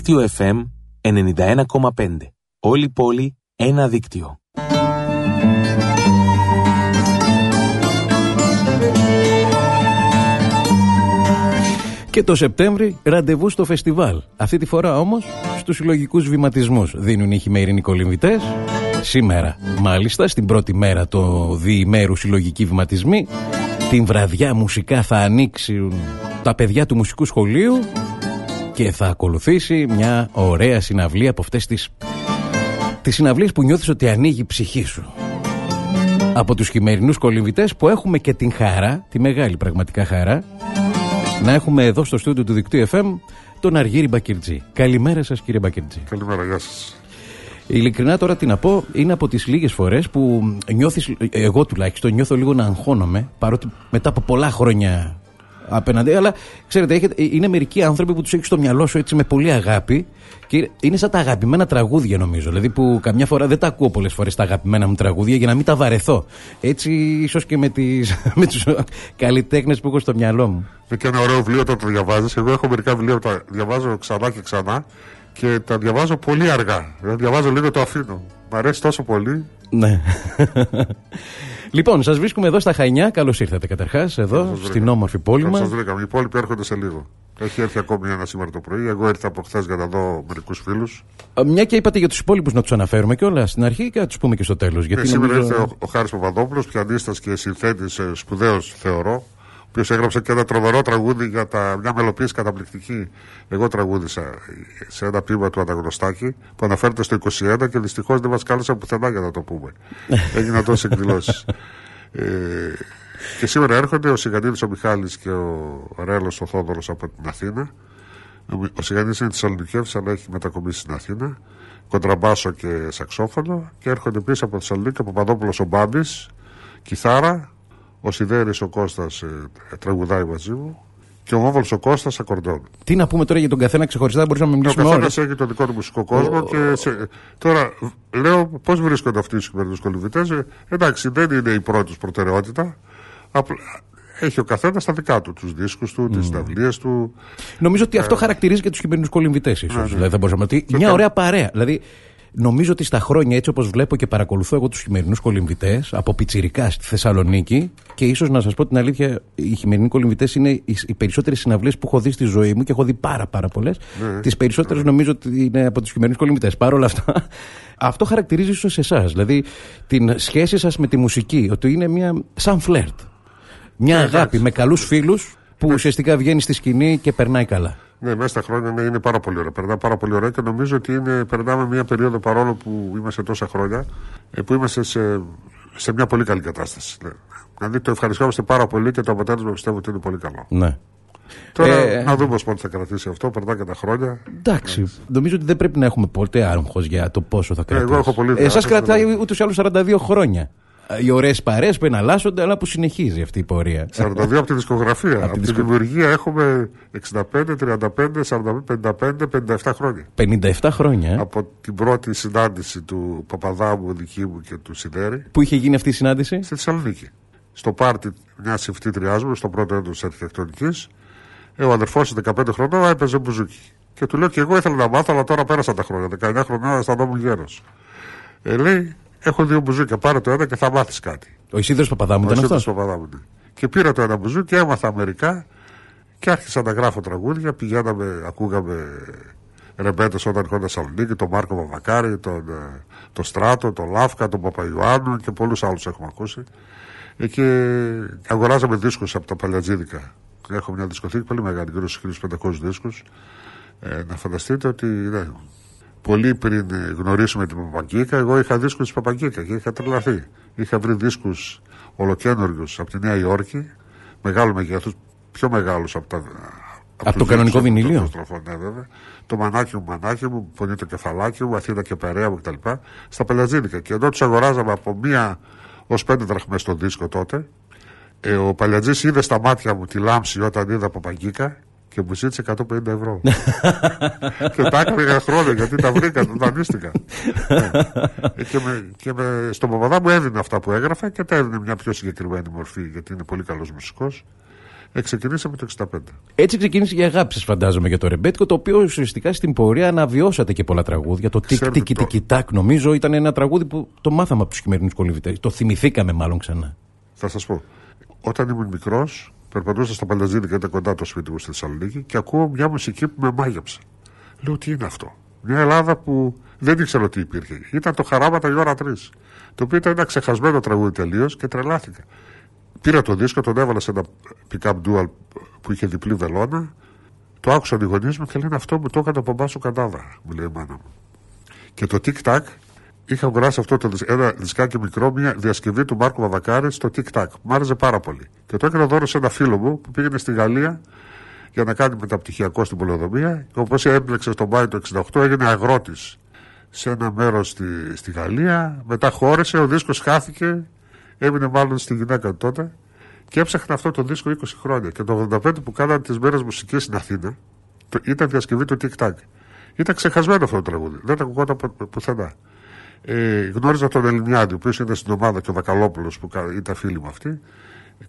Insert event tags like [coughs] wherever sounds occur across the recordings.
Δίκτυο FM 91,5. Όλη πόλη, ένα δίκτυο. Και το Σεπτέμβρη ραντεβού στο φεστιβάλ. Αυτή τη φορά όμως στους συλλογικούς βηματισμούς δίνουν οι χειμερινοί κολυμβητές. Σήμερα μάλιστα στην πρώτη μέρα το διημέρου συλλογικοί βηματισμοί την βραδιά μουσικά θα ανοίξουν τα παιδιά του μουσικού σχολείου και θα ακολουθήσει μια ωραία συναυλία από αυτές τις, τις συναυλίες που νιώθεις ότι ανοίγει η ψυχή σου. Από τους χειμερινούς κολυμβητές που έχουμε και την χαρά, τη μεγάλη πραγματικά χαρά, να έχουμε εδώ στο στούντιο του δικτύου FM τον Αργύρι Μπακυρτζή. Καλημέρα σας κύριε Μπακυρτζή. Καλημέρα, γεια σας. Ειλικρινά τώρα τι να πω, είναι από τις λίγες φορές που νιώθεις, εγώ τουλάχιστον νιώθω λίγο να αγχώνομαι, παρότι μετά από πολλά χρόνια απέναντι, αλλά ξέρετε, έχετε, είναι μερικοί άνθρωποι που τους έχεις στο μυαλό σου έτσι με πολύ αγάπη και είναι σαν τα αγαπημένα τραγούδια νομίζω. Δηλαδή που καμιά φορά δεν τα ακούω πολλές φορές τα αγαπημένα μου τραγούδια για να μην τα βαρεθώ. Έτσι ίσως και με, τις, [laughs] με τους καλλιτέχνες που έχω στο μυαλό μου. Είναι και ένα ωραίο βιβλίο όταν το διαβάζεις. Εγώ έχω μερικά βιβλία που τα διαβάζω ξανά και ξανά και τα διαβάζω πολύ αργά. Δηλαδή διαβάζω λίγο το αφήνω. Μ' αρέσει τόσο πολύ. Ναι. [laughs] λοιπόν, σας βρίσκουμε εδώ στα Χαϊνιά. Καλώς ήρθατε καταρχάς εδώ, στην όμορφη πόλη μας. Σας βρήκαμε. Οι υπόλοιποι έρχονται σε λίγο. Έχει έρθει ακόμη ένα σήμερα το πρωί. Εγώ ήρθα από χθες για να δω μερικούς φίλους. Μια και είπατε για τους υπόλοιπους να τους αναφέρουμε και όλα στην αρχή και να τους πούμε και στο τέλος. Ναι, σήμερα νομίζω... ήρθε ο, ο Χάρης Παπαδόπουλος, πιανίστας και συνθέτης ε, σπουδαίος θεωρώ ο οποίο έγραψε και ένα τρομερό τραγούδι για τα, μια μελοποίηση καταπληκτική. Εγώ τραγούδισα σε ένα πείμα του Ανταγνωστάκη που αναφέρεται στο 21 και δυστυχώς δεν μας κάλεσε πουθενά για να το πούμε. [laughs] Έγιναν τόσες εκδηλώσεις. ε, και σήμερα έρχονται ο Σιγανίδης ο Μιχάλης και ο Ρέλο ο Θόδωρος από την Αθήνα. Ο Σιγανίδης είναι της Θεσσαλονίκης, αλλά έχει μετακομίσει στην Αθήνα. Κοντραμπάσο και σαξόφωνο. Και έρχονται πίσω από Θεσσαλονίκη ο Παπαδόπουλος ο Μπάμπης, κιθάρα, ο Σιδέρης ο Κώστας ε, τραγουδάει μαζί μου και ο Μόβολο ο Κώστας ακορντών. Τι να πούμε τώρα για τον καθένα ξεχωριστά, μπορούμε να μιλήσουμε Ο καθένας έχει τον δικό του μουσικό κόσμο. Και σε... Τώρα λέω πώς βρίσκονται αυτοί οι συγκεκριμένοι κολυβητέ. Ε, εντάξει, δεν είναι η πρώτη προτεραιότητα. Απλά έχει ο καθένας τα δικά του, τους δίσκους του, mm. τι συναυλίες του. Νομίζω ότι αυτό ε, χαρακτηρίζει και τους χειμερινού κολυμβητέ, ίσως. Ναι, ναι. Δηλαδή, θα μπορούσαμε να Μια ωραία παρέα. Δηλαδή, Νομίζω ότι στα χρόνια, έτσι όπως βλέπω και παρακολουθώ εγώ τους χειμερινούς κολυμβητές από πιτσυρικά στη Θεσσαλονίκη και ίσως να σας πω την αλήθεια, οι χειμερινοί κολυμβητές είναι οι περισσότερες συναυλίες που έχω δει στη ζωή μου και έχω δει πάρα, πάρα πολλές. Ναι. Τις περισσότερες νομίζω ότι είναι από τους χειμερινούς κολυμβητές. Παρ' όλα αυτά, αυτό χαρακτηρίζει ίσως εσάς. Δηλαδή την σχέση σας με τη μουσική, ότι είναι μια σαν φλερτ. Μια ναι, αγάπη με καλούς φίλους που ουσιαστικά βγαίνει στη σκηνή και περνάει καλά. Ναι, μέσα στα χρόνια ναι, είναι πάρα πολύ ωραία. Περνά πάρα πολύ ωραία και νομίζω ότι είναι, περνάμε μια περίοδο παρόλο που είμαστε τόσα χρόνια, ε, που είμαστε σε, σε μια πολύ καλή κατάσταση. Ναι. Δηλαδή το ευχαριστούμε πάρα πολύ και το αποτέλεσμα πιστεύω ότι είναι πολύ καλό. Ναι. Τώρα ε, να δούμε πώς θα κρατήσει αυτό, περνά και τα χρόνια. Εντάξει. Νομίζω ότι δεν πρέπει να έχουμε ποτέ άγχος για το πόσο θα κρατήσει. Ε, εγώ έχω πολύ Εσάς κρατάει ούτως ή άλλως 42 χρόνια οι ωραίες παρέ που εναλλάσσονται, αλλά που συνεχίζει αυτή η πορεία. 42 από τη δισκογραφία. από, από τη δημιουργία έχουμε 65, 35, 45, 55, 57 χρόνια. 57 χρόνια. Από την πρώτη συνάντηση του Παπαδάμου, δική μου και του Σιδέρη. Πού είχε γίνει αυτή η συνάντηση; Στη Θεσσαλονίκη. Στο πάρτι μιας ευθύτριά μου, στο πρώτο έτο της αρχιτεκτονικής. Ε, ο αδερφός 15 χρονών έπαιζε μπουζούκι. Και του λέω και εγώ ήθελα να μάθω, αλλά τώρα πέρασαν τα χρόνια. 19 χρονών αισθανόμουν γέρος. Ε, λέει, Έχω δύο μπουζούκια. Πάρε το ένα και θα μάθεις κάτι. Ο Ισίδρο Παπαδάμου ήταν αυτός; Παπαδάμου. Ναι. Και πήρα το ένα μπουζούκι, έμαθα Αμερικά και άρχισα να γράφω τραγούδια. Πηγαίναμε, ακούγαμε ρεμπέτες όταν ερχόταν Θεσσαλονίκη, τον Μάρκο Παπακάρη, τον, ε, τον Στράτο, τον Λάφκα, τον Παπαϊωάννου και πολλούς άλλους έχουμε ακούσει. Και αγοράζαμε δίσκους από τα παλιατζίδικα. Έχω μια δισκοθήκη πολύ μεγάλη, γύρω στους 1500 δίσκους. Ε, να φανταστείτε ότι ναι, πολύ πριν γνωρίσουμε την Παπαγκίκα, εγώ είχα δίσκους της Παπαγκίκα και είχα τρελαθεί. Είχα βρει δίσκους ολοκένουργιου από τη Νέα Υόρκη, μεγάλου μεγέθου, πιο μεγάλους από τα. Από, το κανονικό βινίλιο; Ναι, βέβαια. Το μανάκι μου, μανάκι μου, πονεί το κεφαλάκι μου, Αθήνα και Περαία μου κτλ. Στα Παλιατζίδικα. Και εδώ τους αγοράζαμε από μία ως πέντε δραχμές στο δίσκο τότε. Ε, ο Παλιατζή είδε στα μάτια μου τη λάμψη όταν είδα Παπαγκίκα και μου ζήτησε 150 ευρώ. [laughs] και τα έκανα χρόνια γιατί τα βρήκα, τα δανείστηκα. ναι. Και, με, και με, στον παπαδά μου έδινε αυτά που έγραφα και τα έδινε μια πιο συγκεκριμένη μορφή γιατί είναι πολύ καλός μουσικός. Ε, ξεκινήσαμε το 65. Έτσι ξεκίνησε η αγάπη σας, φαντάζομαι, για το ρεμπέτικο, το οποίο ουσιαστικά στην πορεία αναβιώσατε και πολλά τραγούδια. Το τικ Ξέρετε τικ το- τικ τάκ, νομίζω, ήταν ένα τραγούδι που το μάθαμε από τους χειμερινούς κολυβητέ. Το θυμηθήκαμε μάλλον ξανά. Θα σας πω. Όταν ήμουν μικρός, περπατούσα στα Παλαζίδικα, ήταν κοντά το σπίτι μου στη Θεσσαλονίκη και ακούω μια μουσική που με μάγεψε. Λέω τι είναι αυτό; Μια Ελλάδα που δεν ήξερα ότι υπήρχε. Ήταν το Χαράματα η ώρα 3. Το οποίο ήταν ένα ξεχασμένο τραγούδι τελείως και τρελάθηκα. Πήρα το δίσκο, τον έβαλα σε ένα pick-up dual που είχε διπλή βελόνα. Το άκουσαν οι γονείς μου και λένε αυτό μου το έκανε από μπάσο κατάδα, μου λέει η μάνα μου. Και το Tic Tac είχα αγοράσει αυτό το δισ- ένα δισκάκι μικρό, μια διασκευή του Μάρκου Βαβακάρη στο Tic Tac. Μου άρεσε πάρα πολύ. Και το έκανα δώρο σε ένα φίλο μου που πήγαινε στη Γαλλία για να κάνει μεταπτυχιακό στην πολεοδομία. Και όπως έμπλεξε στον Μάιο του 68, έγινε αγρότης σε ένα μέρος στη, στη Γαλλία. Μετά χώρεσε, ο δίσκος χάθηκε. Έμεινε μάλλον στη γυναίκα του τότε. Και έψαχνα αυτό το δίσκο 20 χρόνια. Και το 85 που κάνανε τις μέρες μουσικής στην Αθήνα, το, ήταν διασκευή του Tic Tac. Ήταν ξεχασμένο αυτό το τραγούδι. Δεν ακουγόταν που- πουθενά. Ε, γνώριζα τον Ελληνιάδη, ο οποίος ήταν στην ομάδα και ο Βακαλόπουλος που κα- ήταν φίλοι μου αυτοί.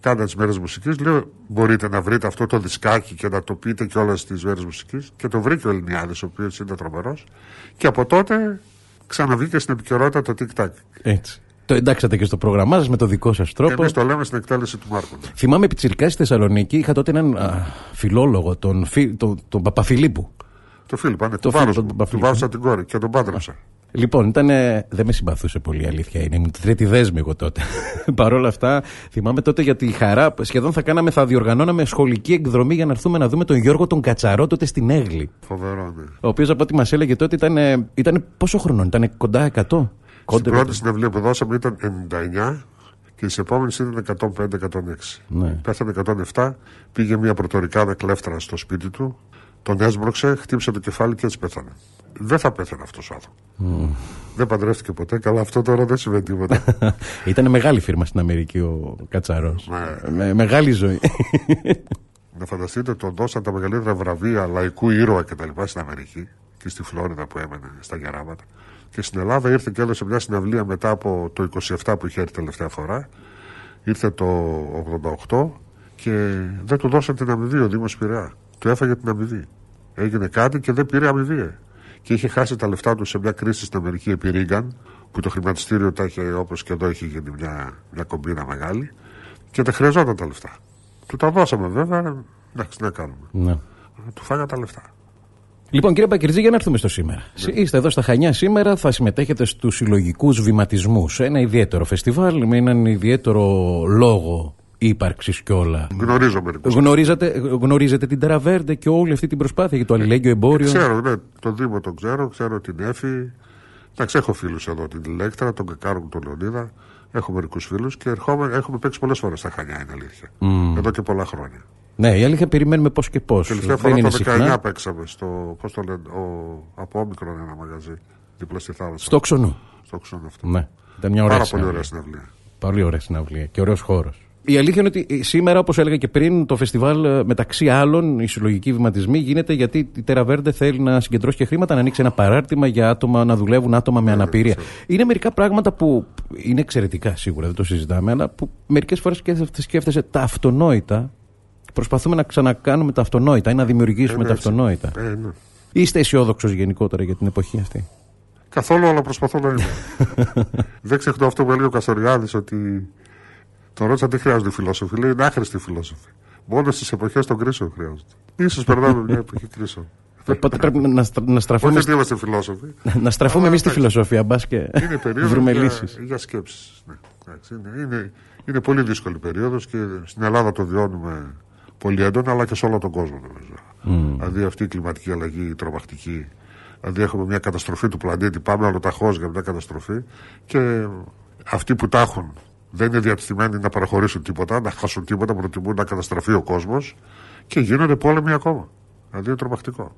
Κάναν τις μέρες μουσικής. Λέω: Μπορείτε να βρείτε αυτό το δισκάκι και να το πείτε και όλες τις μέρες μουσικής. Και το βρήκε ο Ελληνιάδη, ο οποίος ήταν τρομερός. Και από τότε ξαναβγήκε στην επικαιρότητα το Tic Tac. Έτσι. Το εντάξατε και στο πρόγραμμά σας με το δικό σας τρόπο. Εμείς το λέμε στην εκτέλεση του Μάρκου. Θυμάμαι πιτσιρικά στη Θεσσαλονίκη, είχα τότε έναν α, φιλόλογο, τον, Φι- τον, τον Παπαφιλίππου. Το Φίλιππ, είναι Το του βάρος Φίλιππ, μου. τον Του Παπαφίλιππ. βάρωσα την κόρη και τον πάντρεψα. Λοιπόν, ήταν, δεν με συμπαθούσε πολύ η αλήθεια είναι. Ήμουν τρίτη δέσμη εγώ τότε. [laughs] Παρ' όλα αυτά, θυμάμαι τότε για τη χαρά. Σχεδόν θα κάναμε, θα διοργανώναμε σχολική εκδρομή για να έρθουμε να δούμε τον Γιώργο τον Κατσαρό τότε στην Έγλη. Φοβερό, ναι. Ο οποίος από ό,τι μας έλεγε τότε ήταν, ήταν πόσο χρονών, ήταν κοντά 100. Στην Κόντε πρώτη συναυλία που δώσαμε ήταν 99 και τι επόμενες ήταν 105-106. Ναι. Πέθανε 107, πήγε μια πρωτορικάδα κλέφτρα στο σπίτι του, τον έσμπρωξε, χτύπησε το κεφάλι και έτσι πέθανε. Δεν θα πέθανε αυτός ο άνθρωπος. Δεν παντρεύτηκε ποτέ, καλά αυτό τώρα δεν σημαίνει τίποτα. [laughs] Ήταν μεγάλη φίρμα στην Αμερική ο Κατσαρός. Ναι. Με, μεγάλη ζωή. [laughs] Να φανταστείτε, τον δώσαν τα μεγαλύτερα βραβεία λαϊκού ήρωα κτλ. στην Αμερική και στη Φλόριδα που έμενε στα γεράματα. Και στην Ελλάδα ήρθε και έδωσε μια συναυλία μετά από το 27 που είχε έρθει τελευταία φορά. Ήρθε το 88 και δεν του δώσαν την αμοιβή ο Δήμος Πειραιά. Του έφαγε την αμοιβή. Έγινε κάτι και δεν πήρε αμοιβή. ε. Και είχε χάσει τα λεφτά του σε μια κρίση στην Αμερική επί Ρίγκαν, που το χρηματιστήριο τα είχε όπως και εδώ είχε γίνει μια, μια κομπίνα μεγάλη και τα χρειαζόταν τα λεφτά. Του τα δώσαμε βέβαια, εντάξει, τι να κάνουμε. ναι. Του φάγα τα λεφτά. Λοιπόν, κύριε Πακυρτζή, για να έρθουμε στο σήμερα. Είστε εδώ στα Χανιά σήμερα, θα συμμετέχετε στους συλλογικούς βηματισμούς. Ένα ιδιαίτερο φεστιβάλ με έναν ιδιαίτερο λόγο ύπαρξης κιόλα. Γνωρίζω μερικούς. Γνωρίζετε, γνωρίζετε την Τεραβέρντε και όλη αυτή την προσπάθεια για το αλληλέγγυο εμπόριο; Ξέρω, ναι, τον Δήμο τον ξέρω, ξέρω την Έφη. Εντάξει, έχω φίλους εδώ, την Ηλέκτρα, τον Κακάρο, τον Λεωνίδα. Έχω μερικούς φίλους και ερχόμαι, έχουμε παίξει πολλές φορές στα Χανιά, είναι αλήθεια. Εδώ και πολλά χρόνια. Ναι, η αλήθεια περιμένουμε πώς και πώς. Τελευταία Δεν φορά είναι το 19 συχνά. παίξαμε στο. Πώς το λένε, ο, από όμικρον ένα μαγαζί. Δίπλα στη θάλασσα. Στο ξωνού. στο ξόνο αυτό. Ναι. Ήταν μια ωραία Πάρα πολύ συναυλία. ωραία συναυλία. Πολύ ωραία συναυλία και ωραίος χώρος. Η αλήθεια είναι ότι σήμερα, όπως έλεγα και πριν, το φεστιβάλ ε, μεταξύ άλλων, οι συλλογικοί βηματισμοί γίνεται γιατί η Τεραβέρντε θέλει να συγκεντρώσει και χρήματα, να ανοίξει ένα παράρτημα για άτομα να δουλεύουν άτομα με αναπηρία. Είναι μερικά πράγματα που είναι εξαιρετικά σίγουρα, δεν το συζητάμε, αλλά που μερικές φορές σκέφτεσαι τα αυτονόητα. Προσπαθούμε να ξανακάνουμε τα αυτονόητα ή να δημιουργήσουμε Ε, τα έτσι. αυτονόητα. Ε, ναι. Είστε αισιόδοξο γενικότερα για την εποχή αυτή; Καθόλου, αλλά προσπαθώ να είμαι. [laughs] Δεν ξεχνώ αυτό που έλεγε ο Καστοριάδης ότι τον ρώτησα τι χρειάζονται οι φιλόσοφοι; Λέει είναι άχρηστοι οι φιλόσοφοι. Μόνος στις εποχές των κρίσεων χρειάζονται. σω περνάμε μια εποχή κρίσεων. Οπότε πρέπει να, στρα- να στραφούμε, Όχι ότι είμαστε φιλόσοφοι. να στραφούμε εμείς στη φιλοσοφία, μπας και Είναι περίοδος βρούμε για, λύσεις. για σκέψεις. Ναι. Εντάξει, είναι, είναι, είναι πολύ δύσκολη περίοδος και στην Ελλάδα το βιώνουμε πολύ έντονα, αλλά και σε όλο τον κόσμο νομίζω. Δηλαδή αυτή η κλιματική αλλαγή, η τρομακτική. Δηλαδή έχουμε μια καταστροφή του πλανήτη, πάμε αλλοταχώ για μια καταστροφή και αυτοί που τα έχουν δεν είναι διατεθειμένοι να παραχωρήσουν τίποτα, να χάσουν τίποτα, προτιμούν να καταστραφεί ο κόσμος και γίνονται πόλεμοι ακόμα. Δηλαδή είναι τρομακτικό.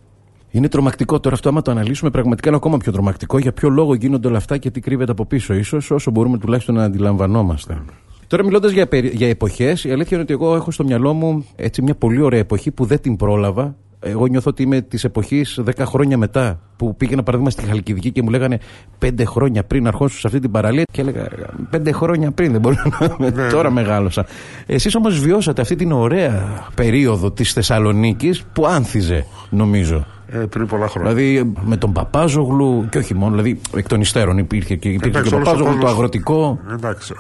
Είναι τρομακτικό τώρα αυτό. Άμα το αναλύσουμε, πραγματικά είναι ακόμα πιο τρομακτικό. Για ποιο λόγο γίνονται όλα αυτά και τι κρύβεται από πίσω, ίσως, όσο μπορούμε τουλάχιστον να αντιλαμβανόμαστε. Τώρα, μιλώντας για, περι- για εποχές, η αλήθεια είναι ότι εγώ έχω στο μυαλό μου έτσι μια πολύ ωραία εποχή που δεν την πρόλαβα. Εγώ νιώθω ότι είμαι της εποχής 10 χρόνια μετά που πήγαινα παράδειγμα στη Χαλκιδική και μου λέγανε 5 χρόνια πριν αρχόσου σε αυτή την παραλία. Και έλεγα 5 χρόνια πριν, δεν μπορώ να. Ναι. Τώρα μεγάλωσα. Εσείς όμως βιώσατε αυτή την ωραία περίοδο της Θεσσαλονίκης που άνθιζε, νομίζω. Ε, πριν πολλά χρόνια. Δηλαδή με τον Παπάζογλου και όχι μόνο, δηλαδή εκ των υστέρων υπήρχε και, υπήρχε Εντάξει, και ο Παπάζογλου, το αγροτικό. Εντάξει.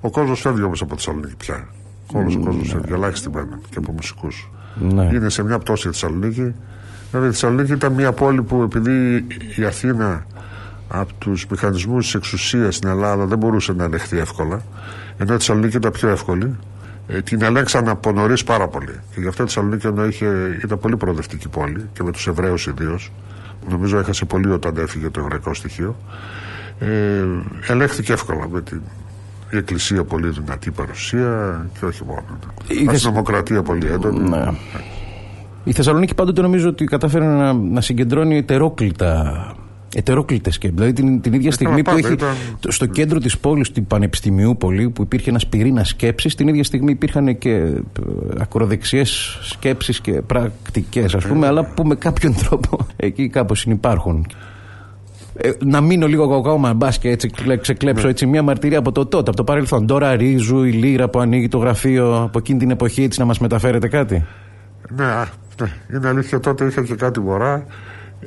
Ο κόσμος φεύγει όμως από Θεσσαλονίκη πια. Όλος ο κόσμος φεύγει, ελάχιστοι μένουν και από μουσικούς. Ναι. Είναι σε μια πτώση η Θεσσαλονίκη. Δηλαδή η Θεσσαλονίκη ήταν μια πόλη που επειδή η Αθήνα από τους μηχανισμούς της εξουσίας στην Ελλάδα δεν μπορούσε να ελεγχθεί εύκολα, ενώ η Θεσσαλονίκη ήταν πιο εύκολη, ε, την ελέγξαν από νωρίς πάρα πολύ. Και γι' αυτό η Θεσσαλονίκη ενώ είχε, ήταν πολύ προοδευτική πόλη και με τους Εβραίους ιδίως. Νομίζω έχασε πολύ όταν έφυγε το εβραϊκό στοιχείο. Ε, ελέγχθηκε εύκολα με την η Εκκλησία πολύ δυνατή παρουσία και όχι μόνο. Η αστυνομοκρατία πολύ έντονη. Ναι. Η Θεσσαλονίκη πάντοτε νομίζω ότι κατάφερε να, να συγκεντρώνει ετερόκλητα ετερόκλητες σκέψει. Δηλαδή την, την ίδια στιγμή που έχει ήταν... στο κέντρο της πόλης, του Πανεπιστημίου Πολύ, που υπήρχε ένας πυρήνας σκέψης, την ίδια στιγμή υπήρχαν και ε, ακροδεξιές σκέψεις και πρακτικές, ας πούμε, αλλά που με κάποιον τρόπο [laughs] εκεί κάπως συνεπάρχουν. Ε, να μείνω λίγο ακόμα, μπας και έτσι ξεκλέψω ναι. έτσι μια μαρτυρία από το τότε, από το παρελθόν. Τώρα Ρίζου, η Λύρα που ανοίγει το γραφείο από εκείνη την εποχή, έτσι να μας μεταφέρετε κάτι; Ναι, ναι, είναι αλήθεια τότε είχα και κάτι βορρά.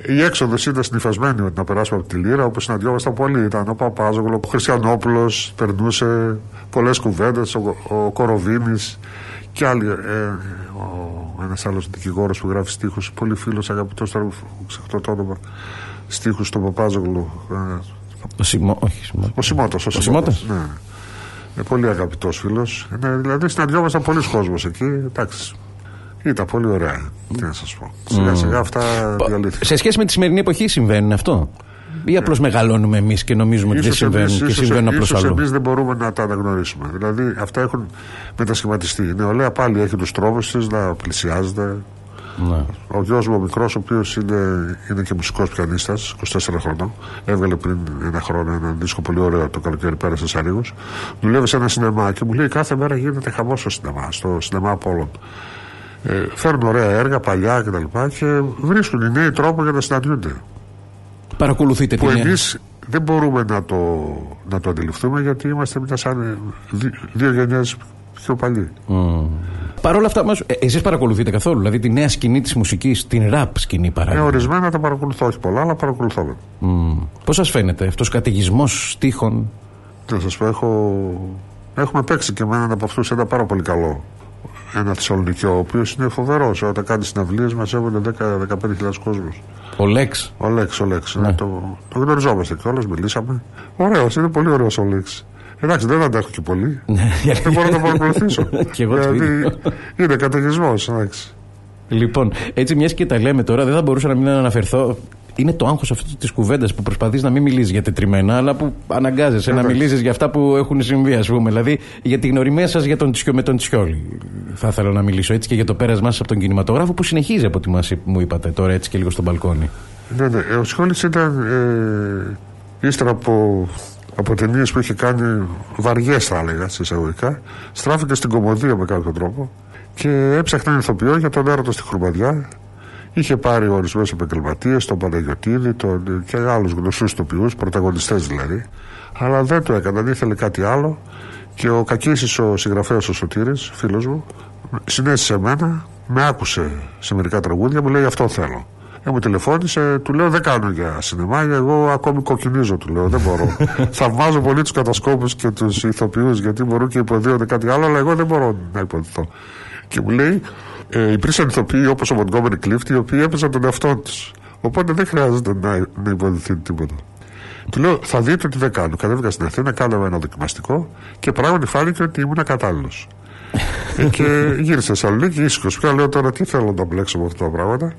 Η έξοδος ήταν συνηθισμένη ότι να περάσουμε από τη Λύρα, όπως συναντιόμασταν πολύ. Ήταν ο Παπάζογλου, ο Χριστιανόπουλος, περνούσε πολλές κουβέντες, ο, ο Κοροβίνης και άλλοι. Ε, ένας άλλος δικηγόρος που γράφει στίχους, πολύ φίλος, αγαπητός, τώρα ξεχτώ το όνομα στίχους του Παπάζογλου. Ε, ο Σιμώ, όχι, ο Σιμώτος. Ο Σιμώτος, ναι. Είναι πολύ αγαπητός φίλος. Ναι, δηλαδή συναντιόμασταν πολλοί κόσμος εκεί. Εντάξει, ήταν πολύ ωραία. Τι να σας πω. Σιγά σιγά αυτά διαλύθηκαν. Σε σχέση με τη σημερινή εποχή συμβαίνει αυτό; Ή απλώς μεγαλώνουμε εμείς και νομίζουμε ότι δεν συμβαίνουν και συμβαίνουν απλώς αλλού; Εμείς δεν μπορούμε να τα αναγνωρίσουμε. Δηλαδή αυτά έχουν μετασχηματιστεί. Η νεολαία πάλι έχει τους τρόπους της να πλησιάζεται, ναι. Ο γιος μου ο μικρός, ο οποίος είναι, είναι και μουσικός πιανίστας, 24 χρονών, έβγαλε πριν ένα χρόνο ένα δίσκο πολύ ωραίο το καλοκαίρι πέρα σε Σαρίγου. Δουλεύει σε ένα σινεμά και μου λέει κάθε μέρα γίνεται χαμός στο σινεμά, στο σινεμά Απόλων. Ε, φέρνουν ωραία έργα, παλιά κτλ. Και, και βρίσκουν οι νέοι τρόπο για να συναντιούνται. Παρακολουθείτε που εμείς δεν μπορούμε να το, να το αντιληφθούμε γιατί είμαστε μια σαν δύο γενιές πιο παλιοί. Mm. Παρ' όλα αυτά, ε, εσείς παρακολουθείτε καθόλου, δηλαδή τη νέα σκηνή της μουσικής, την ραπ σκηνή παράδειγμα. Ε, ορισμένα τα παρακολουθώ, όχι πολλά, αλλά παρακολουθώ. Mm. Πώς σας φαίνεται αυτός ο καταιγισμός στίχων; Να σας πω, έχω... έχουμε παίξει και με έναν από αυτούς ένα πάρα πολύ καλό. Ένα Θεσσαλονικιό, ο οποίος είναι φοβερός. Όταν κάνει συναυλίες, μαζεύονται 10-15.000 κόσμους. Ο Λέξ. Ο Λέξ, ο Λέξ. Ναι. Το, το γνωριζόμαστε κιόλας, μιλήσαμε. Ωραίος, είναι πολύ ωραίος ο Λέξ. Εντάξει, δεν αντέχω και πολύ. Ναι. δεν μπορώ να το παρακολουθήσω. [laughs] και εγώ δηλαδή, είναι καταιγισμό. Λοιπόν, έτσι μιας και τα λέμε τώρα, δεν θα μπορούσα να μην αναφερθώ. Είναι το άγχος αυτής της κουβέντας που προσπαθείς να μην μιλήσεις για τετριμένα, αλλά που αναγκάζεσαι να μιλήσεις για αυτά που έχουν συμβεί, ας πούμε. Δηλαδή για την γνωριμία σας για τον Τσιό με τον Τσιόλι. Θα ήθελα να μιλήσω έτσι και για το πέρασμά σας από τον κινηματογράφο που συνεχίζει από ό,τι μου είπατε τώρα έτσι και λίγο στον μπαλκόνι. Ναι, ναι. Ο Τσιόλι ήταν ε, ύστερα από από ταινίες που είχε κάνει βαριές, θα έλεγα, σε εισαγωγικά, στράφηκε στην κομμωδία με κάποιο τρόπο και έψαχνε ένα ηθοποιό για τον έρωτα στη Χρουμαδιά. Είχε πάρει ορισμένου επαγγελματίες, τον Παναγιοτήδη τον, και άλλους γνωστούς ηθοποιούς, πρωταγωνιστές δηλαδή. Αλλά δεν το έκανε, ήθελε κάτι άλλο. Και ο Κακίση, ο συγγραφέας ο Σωτήρης, φίλος μου, συνέστησε εμένα, με άκουσε σε μερικά τραγούδια, μου λέει αυτό θέλω. Ε, μου τηλεφώνησε, του λέω δεν κάνω για σινεμά, εγώ ακόμη κοκκινίζω, του λέω, δεν μπορώ. [laughs] Θαυμάζω πολύ τους κατασκόπους και τους ηθοποιούς, γιατί μπορούν και υποδίονται κάτι άλλο, αλλά εγώ δεν μπορώ να υποδηθώ. Και μου λέει, ε, υπήρξαν ηθοποιοί όπως ο Μοντγκόμερ Κλίφτ, οι οποίοι έπαιζαν τον εαυτό τους. Οπότε δεν χρειάζεται να, να υποδηθεί τίποτα. Του λέω, θα δείτε ότι δεν κάνω. Κατέβηκα στην Αθήνα, κάναμε ένα δοκιμαστικό και πράγματι φάνηκε ότι ήμουν κατάλληλο. [laughs] ε, και γύρισα σε Θεσσαλονίκη, ήσυχος πια. Λέω τώρα τι θέλω να μπλέξω με αυτά τα πράγματα.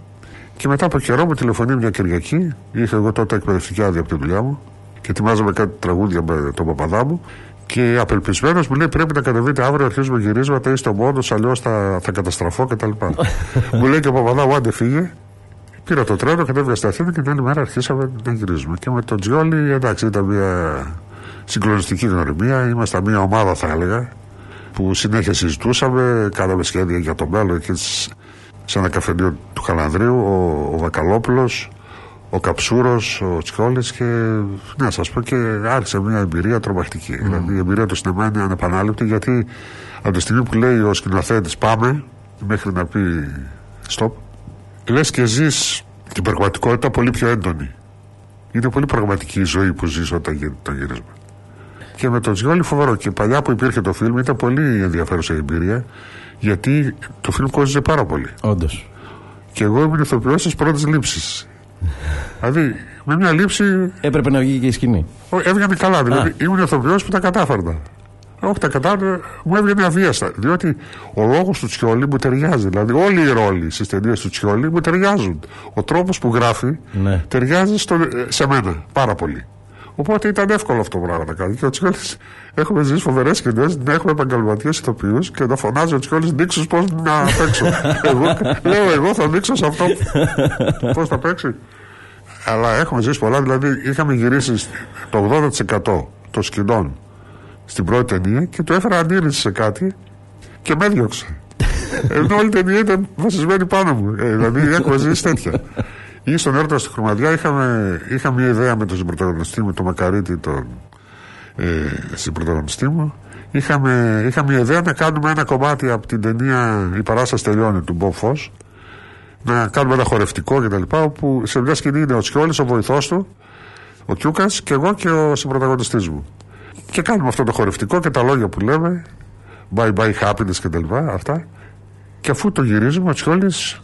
Και μετά από καιρό μου τηλεφωνεί μια Κυριακή. Είχα εγώ τότε εκπαιδευτική άδεια από τη δουλειά μου και ετοιμάζαμε κάτι τραγούδια με τον παπαδά μου. Και απελπισμένος μου λέει: Πρέπει να κατεβείτε αύριο, αρχίζουμε γυρίσματα, είστε μόνος, αλλιώς θα, θα καταστραφώ κτλ. [laughs] μου λέει και ο παπαδά μου, άντε φύγε. Πήρα το τρένο, κατέβηκα στην Αθήνα και την άλλη μέρα αρχίσαμε να γυρίζουμε. Και με τον Τζιόλι, εντάξει, ήταν μια συγκλονιστική γνωριμία. Ήμασταν μια ομάδα, θα έλεγα, που συνέχεια συζητούσαμε, κάναμε σχέδια για το μέλλον και σε ένα καφενείο του Χαλανδρίου, ο, ο Βακαλόπουλος, ο Καψούρος, ο Τσιόλη και να σας πω και άρχισε μια εμπειρία τρομακτική. Δηλαδή η εμπειρία του σινεμά είναι ανεπανάληπτη γιατί από τη στιγμή που λέει ο σκηνοθέτης πάμε μέχρι να πει stop, λες και ζεις την πραγματικότητα πολύ πιο έντονη. Είναι πολύ πραγματική η ζωή που ζεις όταν γίνεται το γύρισμα. Και με τον Τζιόλι φοβερό. Και παλιά που υπήρχε το φιλμ ήταν πολύ ενδιαφέρουσα η εμπειρία γιατί το φιλμ κόστιζε πάρα πολύ. Όντως. Και εγώ ήμουν ηθοποιό στι πρώτε λήψει. δηλαδή με μια λήψη. Έπρεπε να βγει και η σκηνή. Ω, Έβγαινε καλά. Δηλαδή ήμουν ηθοποιό που τα κατάφερνα. Όχι τα κατάφερνα, μου έβγαινε αβίαστα. Διότι ο λόγος του Τσιόλι μου ταιριάζει. Δηλαδή όλοι οι ρόλοι στις ταινίες του Τσιόλι μου ταιριάζουν. Ο τρόπος που γράφει Ναι. ταιριάζει στο, σε μένα πάρα πολύ. Οπότε ήταν εύκολο αυτό το πράγμα να κάνει. Και ο Τσιόλη, έχουμε ζήσει φοβερές σκηνές, να έχουμε επαγγελματίες ηθοποιούς και να φωνάζει ο Τσιόλη Νίξου πώς να παίξω; [laughs] εγώ, λέω, εγώ θα δείξω σε αυτό. [laughs] πώς θα παίξει; Αλλά έχουμε ζήσει πολλά. Δηλαδή, είχαμε γυρίσει το 80% των σκηνών στην πρώτη ταινία και του έφερα αντίρρηση σε κάτι και με έδιωξε. [laughs] Ενώ όλη η ταινία ήταν βασισμένη πάνω μου. Ε, δηλαδή, έχουμε ζήσει τέτοια. Ή στον έρωτα στη Χρωματιά είχαμε, είχα μια ιδέα με τον συμπροταγωνιστή μου, τον Μακαρίτη, τον ε, συμπροταγωνιστή μου. Είχαμε, είχα μια ιδέα να κάνουμε ένα κομμάτι από την ταινία Η παράσταση τελειώνει του Μπο Φως, να κάνουμε ένα χορευτικό κτλ. Όπου σε μια σκηνή είναι ο Τσιόλης, ο βοηθός του, ο Κιούκας και εγώ και ο συμπροταγωνιστής μου. Και κάνουμε αυτό το χορευτικό και τα λόγια που λέμε, bye bye happiness κτλ. Αυτά. Και αφού το γυρίζουμε, ο Τσιόλης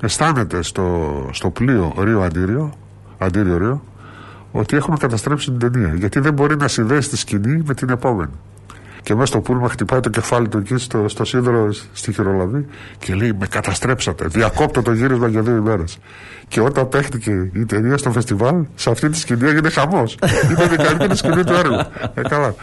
αισθάνεται στο, στο πλοίο Ρίο Αντίριο, Αντίριο Ρίο, ότι έχουμε καταστρέψει την ταινία. Γιατί δεν μπορεί να συνδέσει τη σκηνή με την επόμενη. Και μέσα στο πούλμα χτυπάει το κεφάλι του εκεί στο, στο σίδερο στη χειρολαβή και λέει: Με καταστρέψατε. Διακόπτω το γύρισμα για δύο ημέρες. Και όταν παίχτηκε η ταινία στο φεστιβάλ, σε αυτή τη σκηνή έγινε χαμός. Ήταν η καλύτερη σκηνή του έργου. Ε, καλά.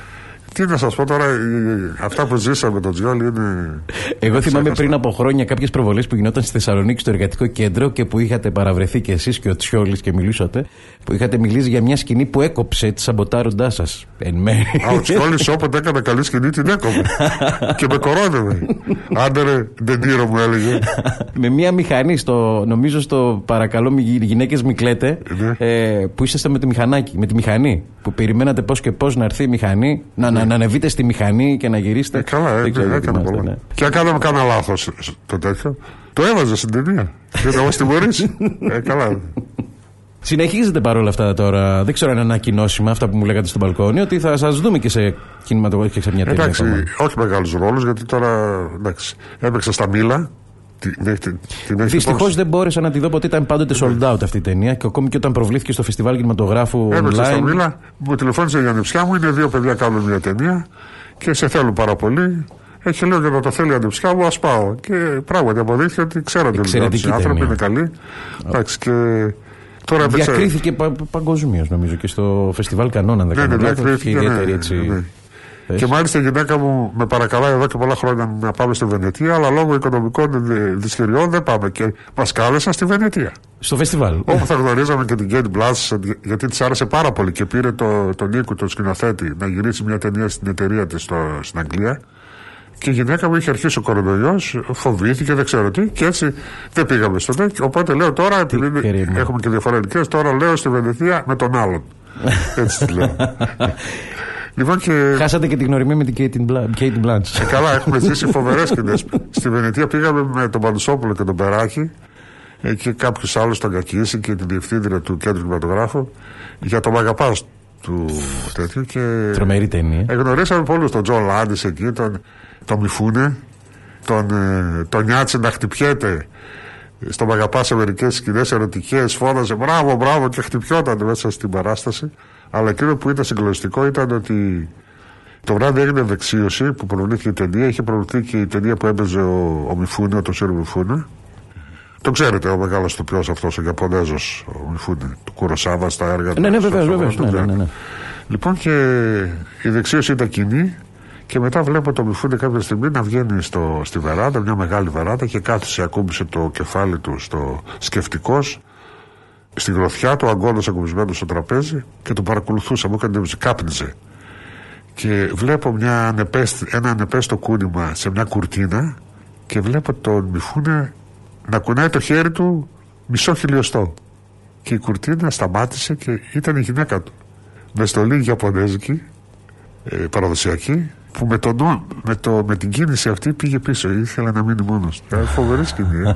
Τι να σας πω τώρα, η- αυτά που ζήσαμε με τον Τζιόλι είναι. Εγώ θυμάμαι Ξέχασα. πριν από χρόνια κάποιες προβολές που γινόταν στη Θεσσαλονίκη στο εργατικό κέντρο και που είχατε παραβρεθεί κι εσείς και ο Τσιόλης και μιλούσατε. Που είχατε μιλήσει για μια σκηνή που έκοψε τη σαμποτάροντάς σας. Εν μέρει. Α, ο Τσιόλης όποτε έκανε καλή σκηνή την έκοβε. [laughs] και με κορώνευε. Άντε ρε, Ντεντήρο μου έλεγε. με μια μηχανή, στο, νομίζω στο παρακαλώ μη γυναίκες μη κλαίτε, Ναι. ε, που είσαστε με τη μηχανάκι, με τη μηχανή. Που περιμένατε πώς και πώς να έρθει η μηχανή, να, να, να ανεβείτε στη μηχανή και να γυρίσετε. Ε, καλά, Δεν ε, ξέρω, δεν έκανε θυμάστε, πολλά. ναι. Και αν κάναμε κανένα λάθος το τέτοιο, το έβαζε στην ταινία. Και θα μα τιμωρήσει. ε, καλά. Συνεχίζετε παρόλα αυτά τώρα. Δεν ξέρω αν είναι ανακοινώσιμα αυτά που μου λέγατε στο μπαλκόνι, ότι θα σας δούμε και σε κινηματογράφο και σε μια ταινία. Εντάξει, ακόμα. όχι μεγάλους ρόλους, γιατί τώρα εντάξει, έπαιξα στα μήλα. Την, την, την, την έχει Δυστυχώς υπόψη. δεν μπόρεσα να τη δω ποτέ. Ήταν πάντοτε sold out αυτή η ταινία και ακόμη και όταν προβλήθηκε στο φεστιβάλ κινηματογράφου Έπαιξα στα online. μήλα, μου τηλεφώνησε η ανεψιά μου, είναι δύο παιδιά κάνουν μια ταινία και σε θέλουν πάρα πολύ. Έχει λέω και να το θέλει η ανεψιά μου, ας πάω. Και πράγματι αποδείχθηκε ότι ξέρω την Εξαιρετική Οι άνθρωποι ταινία. είναι καλοί. Εντάξει, και τώρα έπαιξε. Διακρίθηκε πα, παγκοσμίως νομίζω και στο φεστιβάλ Κανόνα. αν δεν Ναι, κάνω ναι, λάθος, διακρίθηκε, είχε ναι, ιδιαίτερη ναι, έτσι. ναι. Θέση. Και μάλιστα η γυναίκα μου με παρακαλάει εδώ και πολλά χρόνια να πάμε στη Βενετία, αλλά λόγω οικονομικών δυ- δυσκολιών δεν πάμε. Και μας κάλεσαν στη Βενετία. Στο φεστιβάλ. Όπου θα γνωρίζαμε και την Κέντ Μπλάς, γιατί της άρεσε πάρα πολύ και πήρε το, τον Νίκο, τον σκηνοθέτη, να γυρίσει μια ταινία στην εταιρεία της στην Αγγλία. Και η γυναίκα μου είχε αρχίσει ο κορονοϊός, φοβήθηκε, δεν ξέρω τι, και έτσι δεν πήγαμε στο τέτοιο. Οπότε λέω τώρα, επειδή είναι- κρίμα. έχουμε και διαφορετικέ, τώρα λέω στη Βενετία με τον άλλον. έτσι τη λέω. [laughs] λοιπόν και. Χάσατε και την γνωριμία με την Cate Bla- Cate Blanchett. Ε, καλά, έχουμε ζήσει φοβερές σκηνές. [laughs] Στη Βενετία πήγαμε με τον Πανουσόπουλο και τον Περάκη ε, και κάποιου άλλου, τον Κακίση και την διευθύντρια του κέντρου κινηματογράφου για το Μ' αγαπάς του τέτοιου. Και Τρομερή ταινία. ε, γνωρίσαμε πολλούς. Τον Τζον Λάντις εκεί, τον, τον Μιφούνε, τον, ε, τον Νιάτσι να χτυπιέται στο Μ' αγαπάς σε μερικές σκηνές ερωτικές. Φώναζε μπράβο, μπράβο και χτυπιόταν μέσα στην παράσταση. Αλλά εκείνο που ήταν συγκλονιστικό ήταν ότι το βράδυ έγινε δεξίωση που προβλήθηκε η ταινία. Είχε προβληθεί και η ταινία που έπαιζε ο, ο Μιφούνε, ο Τοσίρο Μιφούνε. Το ξέρετε, ο μεγάλος τοπιό αυτός, ο Ιαπωνέζος, ο Μιφούνε, του Κουροσάβα στα έργα του. Ναι, ναι, στο- βεβαίω, στο- βεβαίω. το Ναι, ναι, ξέρετε. ναι, ναι. Λοιπόν και η δεξίωση ήταν κοινή και μετά βλέπω το Μιφούνε κάποια στιγμή να βγαίνει στο, στη βεράντα, μια μεγάλη βεράντα και κάθισε, ακούμπησε το κεφάλι του στο σκεφτικός, στη γροθιά του, αγκώνο ακουμπισμένο στο τραπέζι και τον παρακολουθούσα. Μου έκανε εντύπωση, κάπνιζε. Και βλέπω μια ανεπέστη, ένα ανεπέστο κούνημα σε μια κουρτίνα και βλέπω τον Μιφούνε να κουνάει το χέρι του μισό χιλιοστό. Και η κουρτίνα σταμάτησε και ήταν η γυναίκα του. Με στολή Ιαπωνέζικη, ε, παραδοσιακή, που με, το, με, το, με την κίνηση αυτή πήγε πίσω. Ήθελε να μείνει μόνος του. Ε, φοβερή σκηνή. [laughs]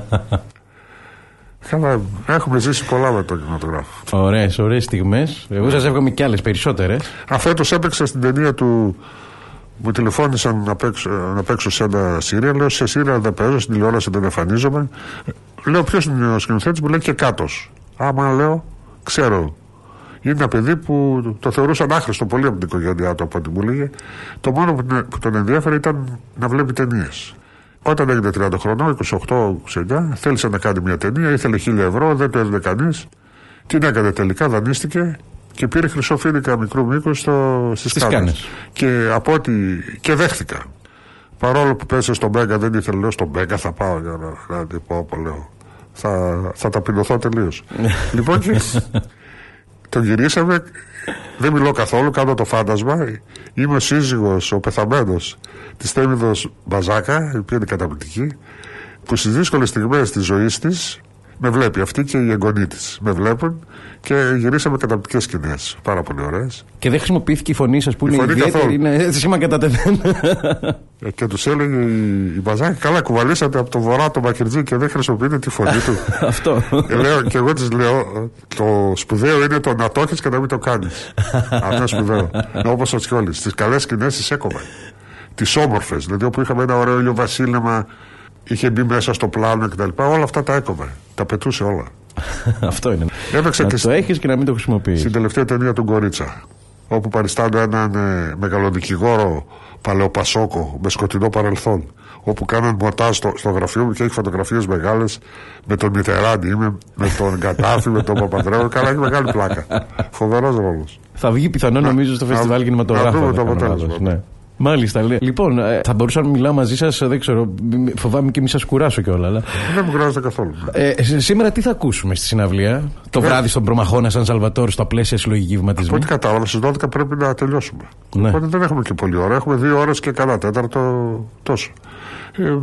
Ε. Καλά, έχουμε ζήσει πολλά με τον κινηματογράφο. Ωραίες, ωραίες στιγμές. Εγώ σας εύχομαι κι άλλες περισσότερες. Αφέτο έπαιξα στην ταινία του. Μου τηλεφώνησαν να παίξω, να παίξω σε ένα Σύρια. Λέω σε Σύρια δεν παίζω, στην τηλεόραση δεν εμφανίζομαι. Λέω ποιος είναι ο σκηνοθέτης, μου λέει και κάτω. Άμα λέω, ξέρω. Είναι ένα παιδί που το θεωρούσαν άχρηστο πολύ από την οικογένειά του από ό,τι μου λέγε. Το μόνο που τον ενδιαφέρει ήταν να βλέπει ταινίες. Όταν έγινε 30 χρονών, 28-29, θέλησε να κάνει μια ταινία, ήθελε 1000 ευρώ, δεν το έδινε κανείς. Την έκανε τελικά, δανείστηκε και πήρε χρυσοφίνικα μικρού μήκους στις Κάνες. Και από ό,τι. και δέχτηκα. Παρόλο που πέσε στον Μπέγκα, δεν ήθελε, λέω στον Μπέγκα θα πάω για να, να την πω, λέω. Θα, θα ταπεινωθώ τελείως. [laughs] λοιπόν, και τον γυρίσαμε. Δεν μιλώ καθόλου, κάνω το φάντασμα. Είμαι ο σύζυγος, ο πεθαμένος τη Θέμηδο Μπαζάκα, η οποία είναι καταπληκτική, που στις δύσκολες στιγμές της ζωής της με βλέπει αυτή και οι εγγονοί της. Με βλέπουν και γυρίσαμε καταπληκτικές σκηνές. Πάρα πολύ ωραίες. Και δεν χρησιμοποιήθηκε η φωνή σας που η είναι ιδιαίτερη, καθόλου. είναι σήμα κατά ε, και τους έλεγε η, Μπαζάκη, καλά κουβαλήσατε από το βορρά το Μακερτζή και δεν χρησιμοποιείτε τη φωνή του. [laughs] Αυτό. Και, λέω, και εγώ της λέω, το σπουδαίο είναι το να το έχεις και να μην το κάνεις. [laughs] Αυτό είναι σπουδαίο. Όπως ο Τσιόλης. Τις καλές σκηνές τις έκοβε. Τις όμορφες. Δηλαδή όπου είχαμε ένα ωραίο ηλιοβασίλεμα, είχε μπει μέσα στο πλάνο κτλ. Όλα αυτά τα έκοβε. Τα πετούσε όλα. [laughs] Αυτό είναι. Έπαιξε να το έχεις και να μην το χρησιμοποιείς. Στην τελευταία ταινία του Γκορίτσα. Όπου παριστάνω έναν ε, μεγαλοδικηγόρο παλαιοπασόκο με σκοτεινό παρελθόν. Όπου κάναν μοτά στο, στο γραφείο μου και έχει φωτογραφίες μεγάλες με τον Μιτεράντι, με, με τον Κατάφη, με τον Παπαδρέο. Καλά, έχει μεγάλη πλάκα. Φοβερός ρόλος. Θα βγει πιθανό νομίζω στο φεστιβάλ κινηματογράφου. Να δούμε το αποτέλεσμα. Ναι. Μάλιστα. Λέει. Λοιπόν, ε, θα μπορούσα να μιλάω μαζί σας, δεν ξέρω, φοβάμαι και μη σας κουράσω κιόλα. Αλλά... Δεν μου κουράζετε καθόλου. Ε, σήμερα τι θα ακούσουμε στη συναυλία, το ναι. βράδυ στον Προμαχώνα Σαν Σαλβατόρ, στα πλαίσια συλλογική βηματισμού; Από ό,τι κατάλαβα, στις 12 πρέπει να τελειώσουμε. Ναι. Οπότε δεν έχουμε και πολύ ώρα. Έχουμε δύο ώρες και καλά τέταρτο τόσο. Ε,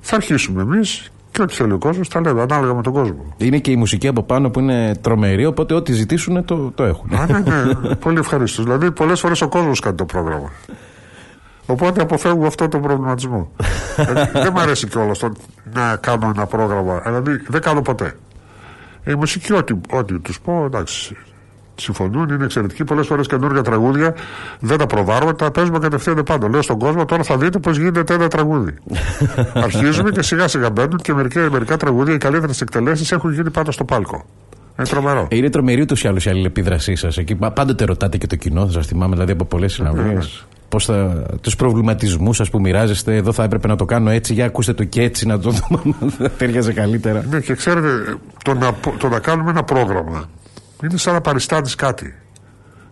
θα αρχίσουμε εμείς και ό,τι θέλει ο κόσμος θα λέμε ανάλογα με τον κόσμο. Είναι και η μουσική από πάνω που είναι τρομερή, οπότε ό,τι ζητήσουν το, το έχουν. Α, ναι, ναι, πολύ ευχαρίστως. Δηλαδή, πολλές φορές ο κόσμος κάνει το πρόγραμμα. Οπότε αποφεύγω αυτό το προβληματισμό. δηλαδή, [laughs] δεν μου αρέσει κιόλας να κάνω ένα πρόγραμμα. Δηλαδή δεν κάνω ποτέ. Η μουσική, ό,τι, ό,τι τους πω, εντάξει, συμφωνούν, είναι εξαιρετικοί. Πολλές φορές καινούργια τραγούδια δεν τα προβάρουμε, τα παίζουμε κατευθείαν πάνω. Λέω στον κόσμο, τώρα θα δείτε πώς γίνεται ένα τραγούδι. [laughs] Αρχίζουμε και σιγά σιγά μπαίνουν και μερικά, μερικά τραγούδια, οι καλύτερες εκτελέσεις έχουν γίνει πάνω στο πάλκο. Είναι τρομερό. Είναι τρομερή ούτως ή άλλως η αλληλεπίδρασή σας. Πάντοτε ρωτάτε και το κοινό, σας θυμάμαι δηλαδή από πολλές συναυλίες. Πώς θα. τους προβληματισμούς σα που μοιράζεστε, εδώ θα έπρεπε να το κάνω έτσι, για ακούστε το και έτσι, να το δούμε. ταιριάζει καλύτερα. Ναι, και ξέρετε, το να, το να κάνουμε ένα πρόγραμμα είναι σαν να παριστάνεις κάτι.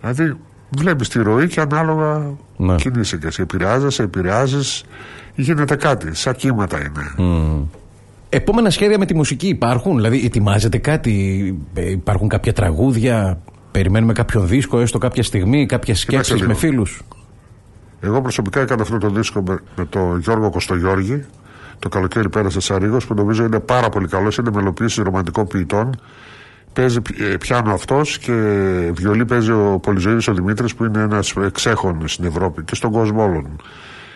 Δηλαδή, βλέπεις τη ροή και ανάλογα ναι. κινείσαι και σε επηρεάζεσαι, επηρεάζεις, γίνεται κάτι. Σαν κύματα είναι. Mm. Επόμενα σχέδια με τη μουσική υπάρχουν, δηλαδή ετοιμάζεται κάτι, ε, υπάρχουν κάποια τραγούδια, περιμένουμε κάποιον δίσκο έστω κάποια στιγμή, κάποια σκέψεις με φίλους; Εγώ προσωπικά έκανα αυτό το δίσκο με, με τον Γιώργο Κωστογιώργη. Το καλοκαίρι πέρασε σαν Ρίγος που νομίζω είναι πάρα πολύ καλός. Είναι μελοποίηση ρομαντικών ποιητών. Παίζει ε, πιάνο αυτός και βιολί παίζει ο Πολυζωήδη ο Δημήτρης που είναι ένας εξέχων στην Ευρώπη και στον κόσμο όλων.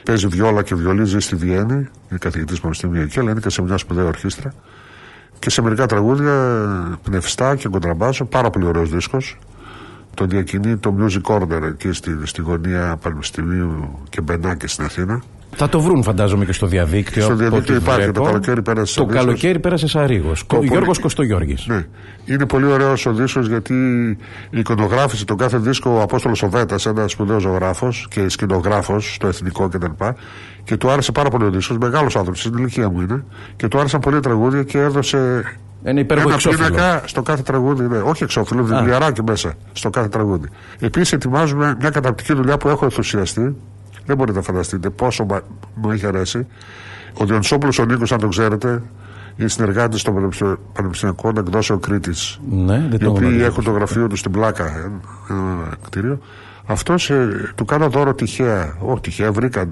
Παίζει βιόλα και βιολί, ζει στη Βιέννη, είναι καθηγητής Πανεπιστημίου εκεί, αλλά είναι και σε μια σπουδαία ορχήστρα. Και σε μερικά τραγούδια πνευστά και κοντραμπάσο, πάρα πολύ ωραίος δίσκος το διακινεί το Music Order εκεί στη, στη γωνία Πανεπιστημίου και Μπενάκη στην Αθήνα. Θα το βρουν φαντάζομαι και στο διαδίκτυο. Στο διαδίκτυο υπάρχει, το καλοκαίρι πέρασε Το καλοκαίρι πέρασε σαν Ρίγο. Ο Γιώργος Κωστογιώργης. Ναι. Είναι πολύ ωραίος ο δίσκο γιατί η εικονογράφηση, τον κάθε δίσκο, ο Απόστολος Οβέτα, ένας σπουδαίος ζωγράφος και σκηνογράφος στο εθνικό κτλ. Και, και του άρεσε πάρα πολύ ο δίσκο. Μεγάλος άνθρωπος, στην ηλικία μου είναι. Και του άρεσαν πολύ τραγούδια και έδωσε ένα υπέροχο πίνακα στο κάθε τραγούδι. Ναι. Όχι εξώφυλλο, βιβλιαράκι μέσα στο κάθε τραγούδι. Επίσης, ετοιμάζουμε μια καταπληκτική δουλειά που έχω ενθουσιαστεί. Δεν μπορείτε να φανταστείτε πόσο μου έχει αρέσει. Ο Διονσόπουλο ο Νίκος, αν το ξέρετε, είναι συνεργάτης στο Πανεπιστημιακό Εκδόσεων Κρήτης. Ναι, οι οποίοι έχουν το γραφείο τους στην Πλάκα, ένα κτίριο. Αυτός ε, του κάνω δώρο τυχαία. Όχι τυχαία, βρήκαν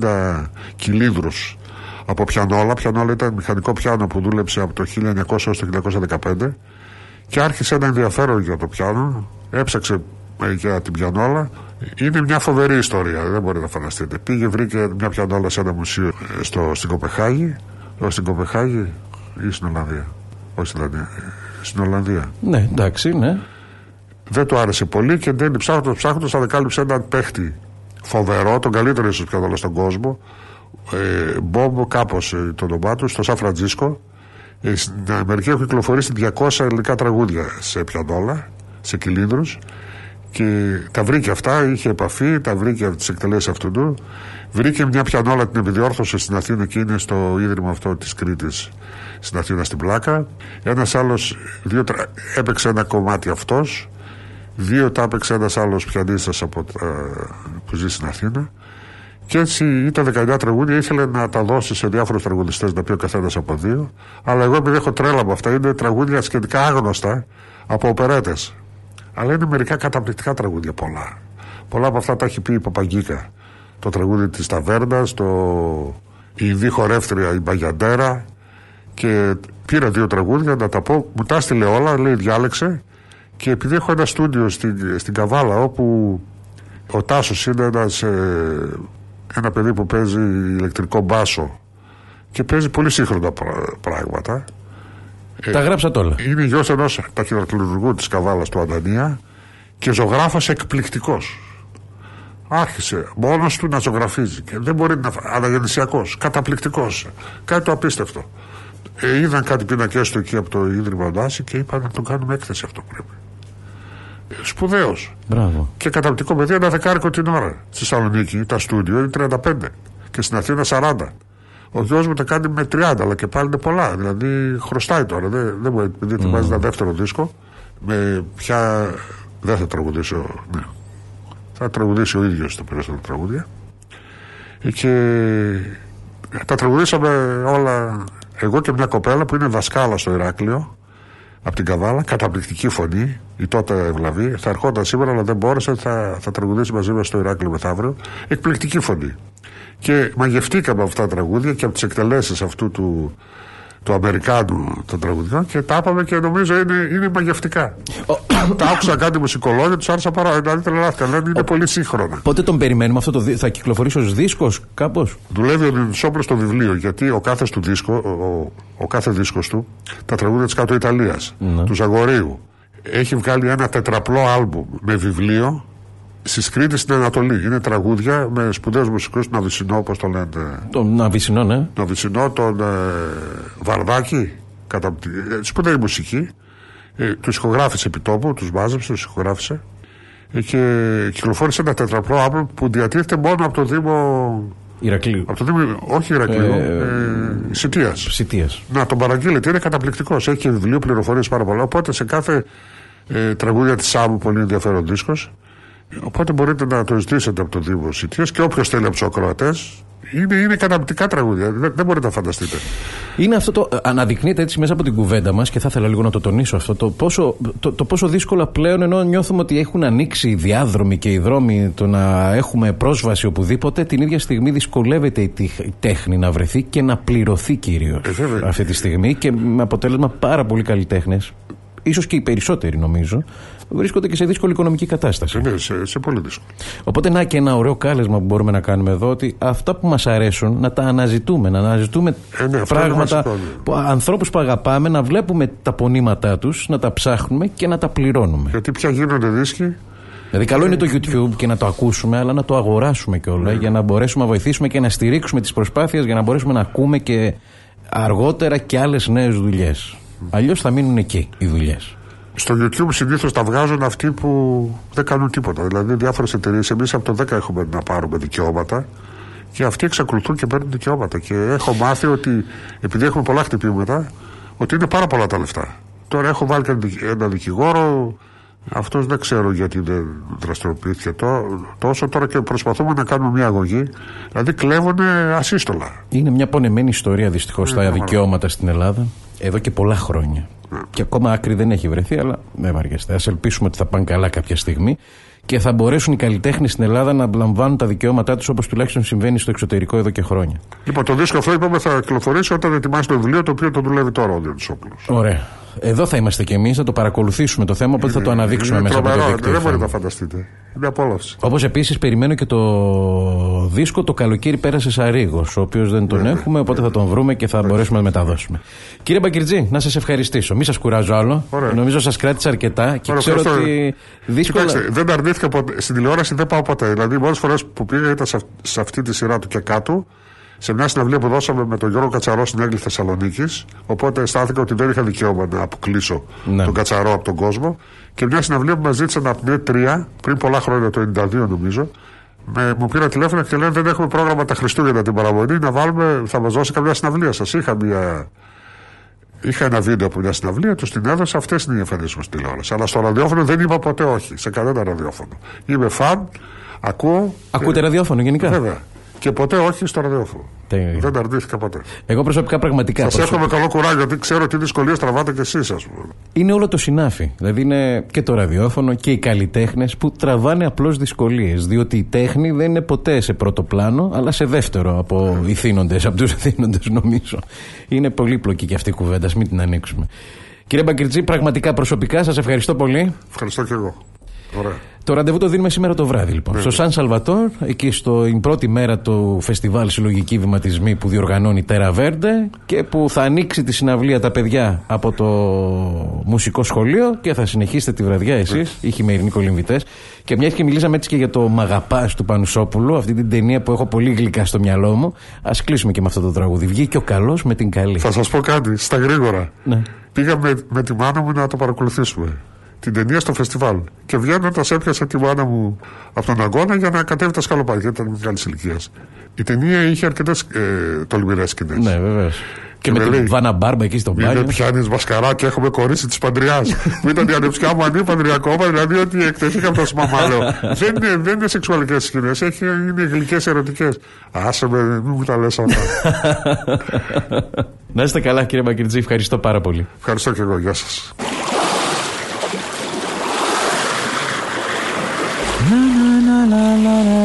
70 κυλίδρους από πιανόλα. Πιανόλα ήταν μηχανικό πιάνο που δούλεψε από το 1900 έως το 1915 και άρχισε ένα ενδιαφέρον για το πιάνο. Έψαξε ε, για την πιανόλα. Είναι μια φοβερή ιστορία, δεν μπορείτε να φανταστείτε. Πήγε, βρήκε μια πιανόλα σε ένα μουσείο ε, στο, στην Κοπεχάγη. Στην Κοπεχάγη ή στην Ολλανδία; Όχι στην Ολλανδία. Ε, στην Ολλανδία. Ναι, εντάξει, ναι. Δεν του άρεσε πολύ και δεν ψάχνοντας ψάχνοντας ανακάλυψε έναν παίχτη φοβερό, τον καλύτερο ίσως πιανόλα στον κόσμο. Ε, Μπομπ, κάπως ε, το όνομά τους, στο Σαν Φραντζίσκο. Ε, στην Αμερική έχουν κυκλοφορήσει 200 ελληνικά τραγούδια σε πιανόλα, σε κυλίνδρους. Και τα βρήκε αυτά, είχε επαφή, τα βρήκε από τις εκτελέσεις αυτού του. Βρήκε μια πιανόλα, την επιδιόρθωσε στην Αθήνα και είναι στο ίδρυμα αυτό της Κρήτης, στην Αθήνα στην Πλάκα. Ένας άλλος έπαιξε ένα κομμάτι αυτός. Δύο τα έπαιξε ένας άλλος πιανίστας που ζει στην Αθήνα. Και έτσι ήταν 19 τραγούδια, ήθελε να τα δώσει σε διάφορους τραγουδιστές, να πει ο καθένας από δύο. Αλλά εγώ επειδή έχω τρέλα από αυτά, είναι τραγούδια σχετικά άγνωστα από οπερέτες. Αλλά είναι μερικά καταπληκτικά τραγούδια πολλά. Πολλά από αυτά τα έχει πει η Παπαγκίκα. Το τραγούδι της Ταβέρνας, το η Ινδί χορεύτρια, η Μπαγιαντέρα. Και πήρα δύο τραγούδια να τα πω. Μου τα στείλε όλα, λέει διάλεξε. Και επειδή έχω ένα στούντιο στην, στην Καβάλα όπου ο Τάσος είναι ένας, ε, ένα παιδί που παίζει ηλεκτρικό μπάσο και παίζει πολύ σύγχρονα πράγματα. Ε, τα γράψατε όλα. Είναι γιος ενός ταχυδακτηλουργού της Καβάλας του Αντανία και ζωγράφος εκπληκτικός. Άρχισε μόνος του να ζωγραφίζει και δεν μπορεί να. Αναγεννησιακός, καταπληκτικός. Κάτι το απίστευτο. Ε, είδαν κάτι πίνακές του εκεί από το ίδρυμα Ντάση και είπαν να τον κάνουμε έκθεση αυτό πρέπει. Ε, Σπουδαίο. Και καταπληκτικό παιδί, ένα δεκάρικο την ώρα. Στη Θεσσαλονίκη τα στούντιο είναι 35 και στην Αθήνα 40. Ο γιος μου τα κάνει με 30, αλλά και πάλι είναι πολλά. Δηλαδή χρωστάει τώρα. Δεν, δεν μπορεί, επειδή ετοιμάζει mm. ένα δεύτερο δίσκο, με πια δεν θα τραγουδήσω. Ναι. Θα τραγουδήσει ο ίδιος τα περισσότερα τραγούδια. Και τα τραγουδήσαμε όλα εγώ και μια κοπέλα που είναι δασκάλα στο Ηράκλειο από την Καβάλα, καταπληκτική φωνή, η τότε ευλαβή. Θα ερχόταν σήμερα, αλλά δεν μπόρεσε. Θα, θα τραγουδήσει μαζί μας στο Ηράκλειο μεθαύριο. Εκπληκτική φωνή. Και μαγευτήκαμε αυτά τα τραγούδια και από τις εκτελέσεις αυτού του, του Αμερικάνου των τραγουδιών και τα είπαμε και νομίζω είναι, είναι μαγευτικά. [coughs] τα άκουσα κάτι μουσικολόγια, τους άρεσα πάρα πολύ. τρελάθηκα. Λένε είναι πολύ σύγχρονα. Πότε τον περιμένουμε αυτό το Θα κυκλοφορήσει ως δίσκος κάπως; Δουλεύει ο Νινσόπουλο στο βιβλίο γιατί ο κάθε του δίσκο, ο, ο κάθε δίσκος του, τα τραγούδια της Κάτω Ιταλίας, ναι. του Ζαγορίου, έχει βγάλει ένα τετραπλό άλμπουμ με βιβλίο Στι Κρήτε στην Ανατολή. Είναι τραγούδια με σπουδαίους μουσικούς, τον Ναβισινό, όπως το λένε. Τον Ναβισινό, ναι. Ναβισινό, τον ε, Βαρδάκη. Κατα... Ε, σπουδαία μουσική. Ε, του ηχογράφησε επί τόπου, τους μάζεψε, τους ηχογράφησε. Ε, και κυκλοφόρησε ένα τετραπλό άλμπομ που διατίθεται μόνο από το Δήμο. Ηρακλείου. Από το Δήμο, όχι Ηρακλείου, ε, ε, Σιτίας. Να τον παραγγείλετε, είναι καταπληκτικός. Έχει και βιβλίο, πληροφορίες πάρα πολλά. Οπότε σε κάθε ε, τραγούδια της Σάμου, πολύ ενδιαφέρον δίσκος. Οπότε μπορείτε να το ζητήσετε από το Δήμο Σιτία και όποιος θέλει από τους ακροατές. Είναι, είναι καταπληκτικά τραγούδια. Δεν, δεν μπορείτε να φανταστείτε. Είναι αυτό το. Αναδεικνύεται έτσι μέσα από την κουβέντα μας και θα ήθελα λίγο να το τονίσω αυτό. Το πόσο, το, το πόσο δύσκολα πλέον ενώ νιώθουμε ότι έχουν ανοίξει οι διάδρομοι και οι δρόμοι το να έχουμε πρόσβαση οπουδήποτε, την ίδια στιγμή δυσκολεύεται η τέχνη να βρεθεί και να πληρωθεί κυρίως ε, αυτή τη στιγμή και με αποτέλεσμα πάρα πολλοί καλλιτέχνε ίσως και οι περισσότεροι νομίζω, βρίσκονται και σε δύσκολη οικονομική κατάσταση. Ναι, σε, σε πολύ δύσκολο. Οπότε να και ένα ωραίο κάλεσμα που μπορούμε να κάνουμε εδώ, ότι αυτά που μας αρέσουν να τα αναζητούμε, να αναζητούμε ε, ναι, πράγματα, ανθρώπους που αγαπάμε, να βλέπουμε τα πονήματά τους, να τα ψάχνουμε και να τα πληρώνουμε. Γιατί πια γίνονται δίσκοι. Δηλαδή, καλό είναι το YouTube και να το ακούσουμε, αλλά να το αγοράσουμε κιόλα ναι. για να μπορέσουμε να βοηθήσουμε και να στηρίξουμε τις προσπάθειες για να μπορέσουμε να ακούμε και αργότερα και άλλες νέες δουλειές. Αλλιώς θα μείνουν εκεί οι δουλειές. Στο YouTube συνήθως τα βγάζουν αυτοί που δεν κάνουν τίποτα. Δηλαδή, διάφορες εταιρείες, εμείς από το 10 έχουμε να πάρουμε δικαιώματα και αυτοί εξακολουθούν και παίρνουν δικαιώματα. Και έχω μάθει ότι, επειδή έχουμε πολλά χτυπήματα, ότι είναι πάρα πολλά τα λεφτά. Τώρα έχω βάλει και ένα δικηγόρο. Αυτός δεν ξέρω γιατί δεν δραστηριοποιήθηκε τόσο. Τώρα και προσπαθούμε να κάνουμε μια αγωγή. Δηλαδή κλέβουν ασύστολα. Είναι μια πονεμένη ιστορία δυστυχώς τα δικαιώματα στην Ελλάδα εδώ και πολλά χρόνια. Και ακόμα άκρη δεν έχει βρεθεί, αλλά με βαριέστε. Α ελπίσουμε ότι θα πάνε καλά κάποια στιγμή. και θα μπορέσουν οι καλλιτέχνες στην Ελλάδα να λαμβάνουν τα δικαιώματά τους όπως τουλάχιστον συμβαίνει στο εξωτερικό εδώ και χρόνια. Λοιπόν, το δίσκο αυτό είπαμε θα κυκλοφορήσει όταν ετοιμάσει το βιβλίο το οποίο το δουλεύει τώρα ο Διονυσόπουλος. Ωραία. Εδώ θα είμαστε κι εμείς, θα το παρακολουθήσουμε το θέμα, οπότε θα το αναδείξουμε είναι μέσα από το τρομερό, δίκτυο. Δεν μπορείτε να φανταστείτε. Είναι απόλαυση. Όπως επίσης περιμένω και το δίσκο το καλοκαίρι πέρασε Σαρίγο, ο οποίος δεν τον Ναι, έχουμε, οπότε θα τον βρούμε και θα μπορέσουμε να μεταδώσουμε. Κύριε Μπακυρτζή, να σας ευχαριστήσω. Μην σας κουράζω άλλο. Ωραία. Νομίζω σας κράτησα αρκετά και Ωραία, ξέρω ευχαριστώ. ότι δύσκολα. Κοιτάξτε, δεν αρνήθηκα ποτέ. Στην τηλεόραση δεν πάω ποτέ. Δηλαδή, οι μόνε φορές που πήγα ήταν σε, αυ- σε αυτή τη σειρά του και κάτω. Σε μια συναυλία που δώσαμε με τον Γιώργο Κατσαρό στην Έγκλη Θεσσαλονίκης. Οπότε αισθάνθηκα ότι δεν είχα δικαίωμα να αποκλείσω Ναι. τον Κατσαρό από τον κόσμο. Και μια συναυλία που μας ζήτησαν από την E3 πριν πολλά χρόνια, το 92 νομίζω. Με, μου πήρα τηλέφωνο και λένε δεν έχουμε πρόγραμμα τα Χριστούγεννα την παραμονή. Να βάλουμε, θα μας δώσει καμιά συναυλία σας. Είχα μια Είχα ένα βίντεο από μια συναυλία, τους την έδωσα. Αυτές είναι οι εμφανίσεις μου στη τηλεόραση. Αλλά στο ραδιόφωνο δεν είπα ποτέ όχι. Σε κανένα ραδιόφωνο. Είμαι φαν, ακούω. Ακούτε ραδιόφωνο γενικά; Βέβαια. Και ποτέ όχι στο ραδιόφωνο. Τέλεια. Δεν αρνήθηκα ποτέ. Εγώ προσωπικά πραγματικά. Σας προσωπικά- εύχομαι καλό κουράγιο, γιατί ξέρω τι δυσκολίες τραβάτε κι εσείς, ας πούμε. Είναι όλο το συνάφι. Δηλαδή είναι και το ραδιόφωνο και οι καλλιτέχνες που τραβάνε απλώς δυσκολίες. Διότι η τέχνη δεν είναι ποτέ σε πρώτο πλάνο, αλλά σε δεύτερο από ηθήνοντες, από τους ηθήνοντες νομίζω. Είναι πολύπλοκη και αυτή η κουβέντα, ας μην την ανοίξουμε. Κύριε Μπαγκριτζή, πραγματικά προσωπικά σας ευχαριστώ πολύ. Ευχαριστώ κι εγώ. Ωραία. Το ραντεβού το δίνουμε σήμερα το βράδυ, λοιπόν. Στο Σαν Σαλβατόρ, εκεί στην πρώτη μέρα του φεστιβάλ Συλλογική Βηματισμή που διοργανώνει η Τέρα Βέρντε και που θα ανοίξει τη συναυλία τα παιδιά από το μουσικό σχολείο και θα συνεχίσετε τη βραδιά εσείς, οι χειμερινοί κολυμβητέ. Και μιας και μιλήσαμε έτσι και για το Μαγαπάς του Πανουσόπουλου, αυτή την ταινία που έχω πολύ γλυκά στο μυαλό μου, ας κλείσουμε και με αυτό το τραγούδι. Βγήκε ο καλός με την καλή. Θα σας πω κάτι, στα γρήγορα. Ναι. Πήγα με, με τη μάνα μου να το παρακολουθήσουμε. Την ταινία στο φεστιβάλ. Και βγαίνοντα έπιασα τη μάνα μου από τον αγώνα για να κατέβει τα σκαλοπάτια. γιατί Ήταν μεγάλης ηλικίας. Η ταινία είχε αρκετές ε, τολμηρές σκηνές. Ναι, βεβαίως. Και, Και με με την λέει, Βάνα Μπάρμπα εκεί στο Μην μπάνιο. με πιάνεις μασκαρά και έχουμε κορίτσι της παντριάς. [laughs] Που ήταν η ανεψιά μου ανή παντριακόμα, δηλαδή ότι εκτεθήκα από το σμαμάλαιο. δεν είναι, δεν είναι σεξουαλικές σκηνές, είναι γλυκές ερωτικές. Άσε με, μην μου τα λες αυτά. [laughs] Να είστε καλά, κύριε Μπακριτζή. Ευχαριστώ πάρα πολύ. Ευχαριστώ και εγώ, γεια σας.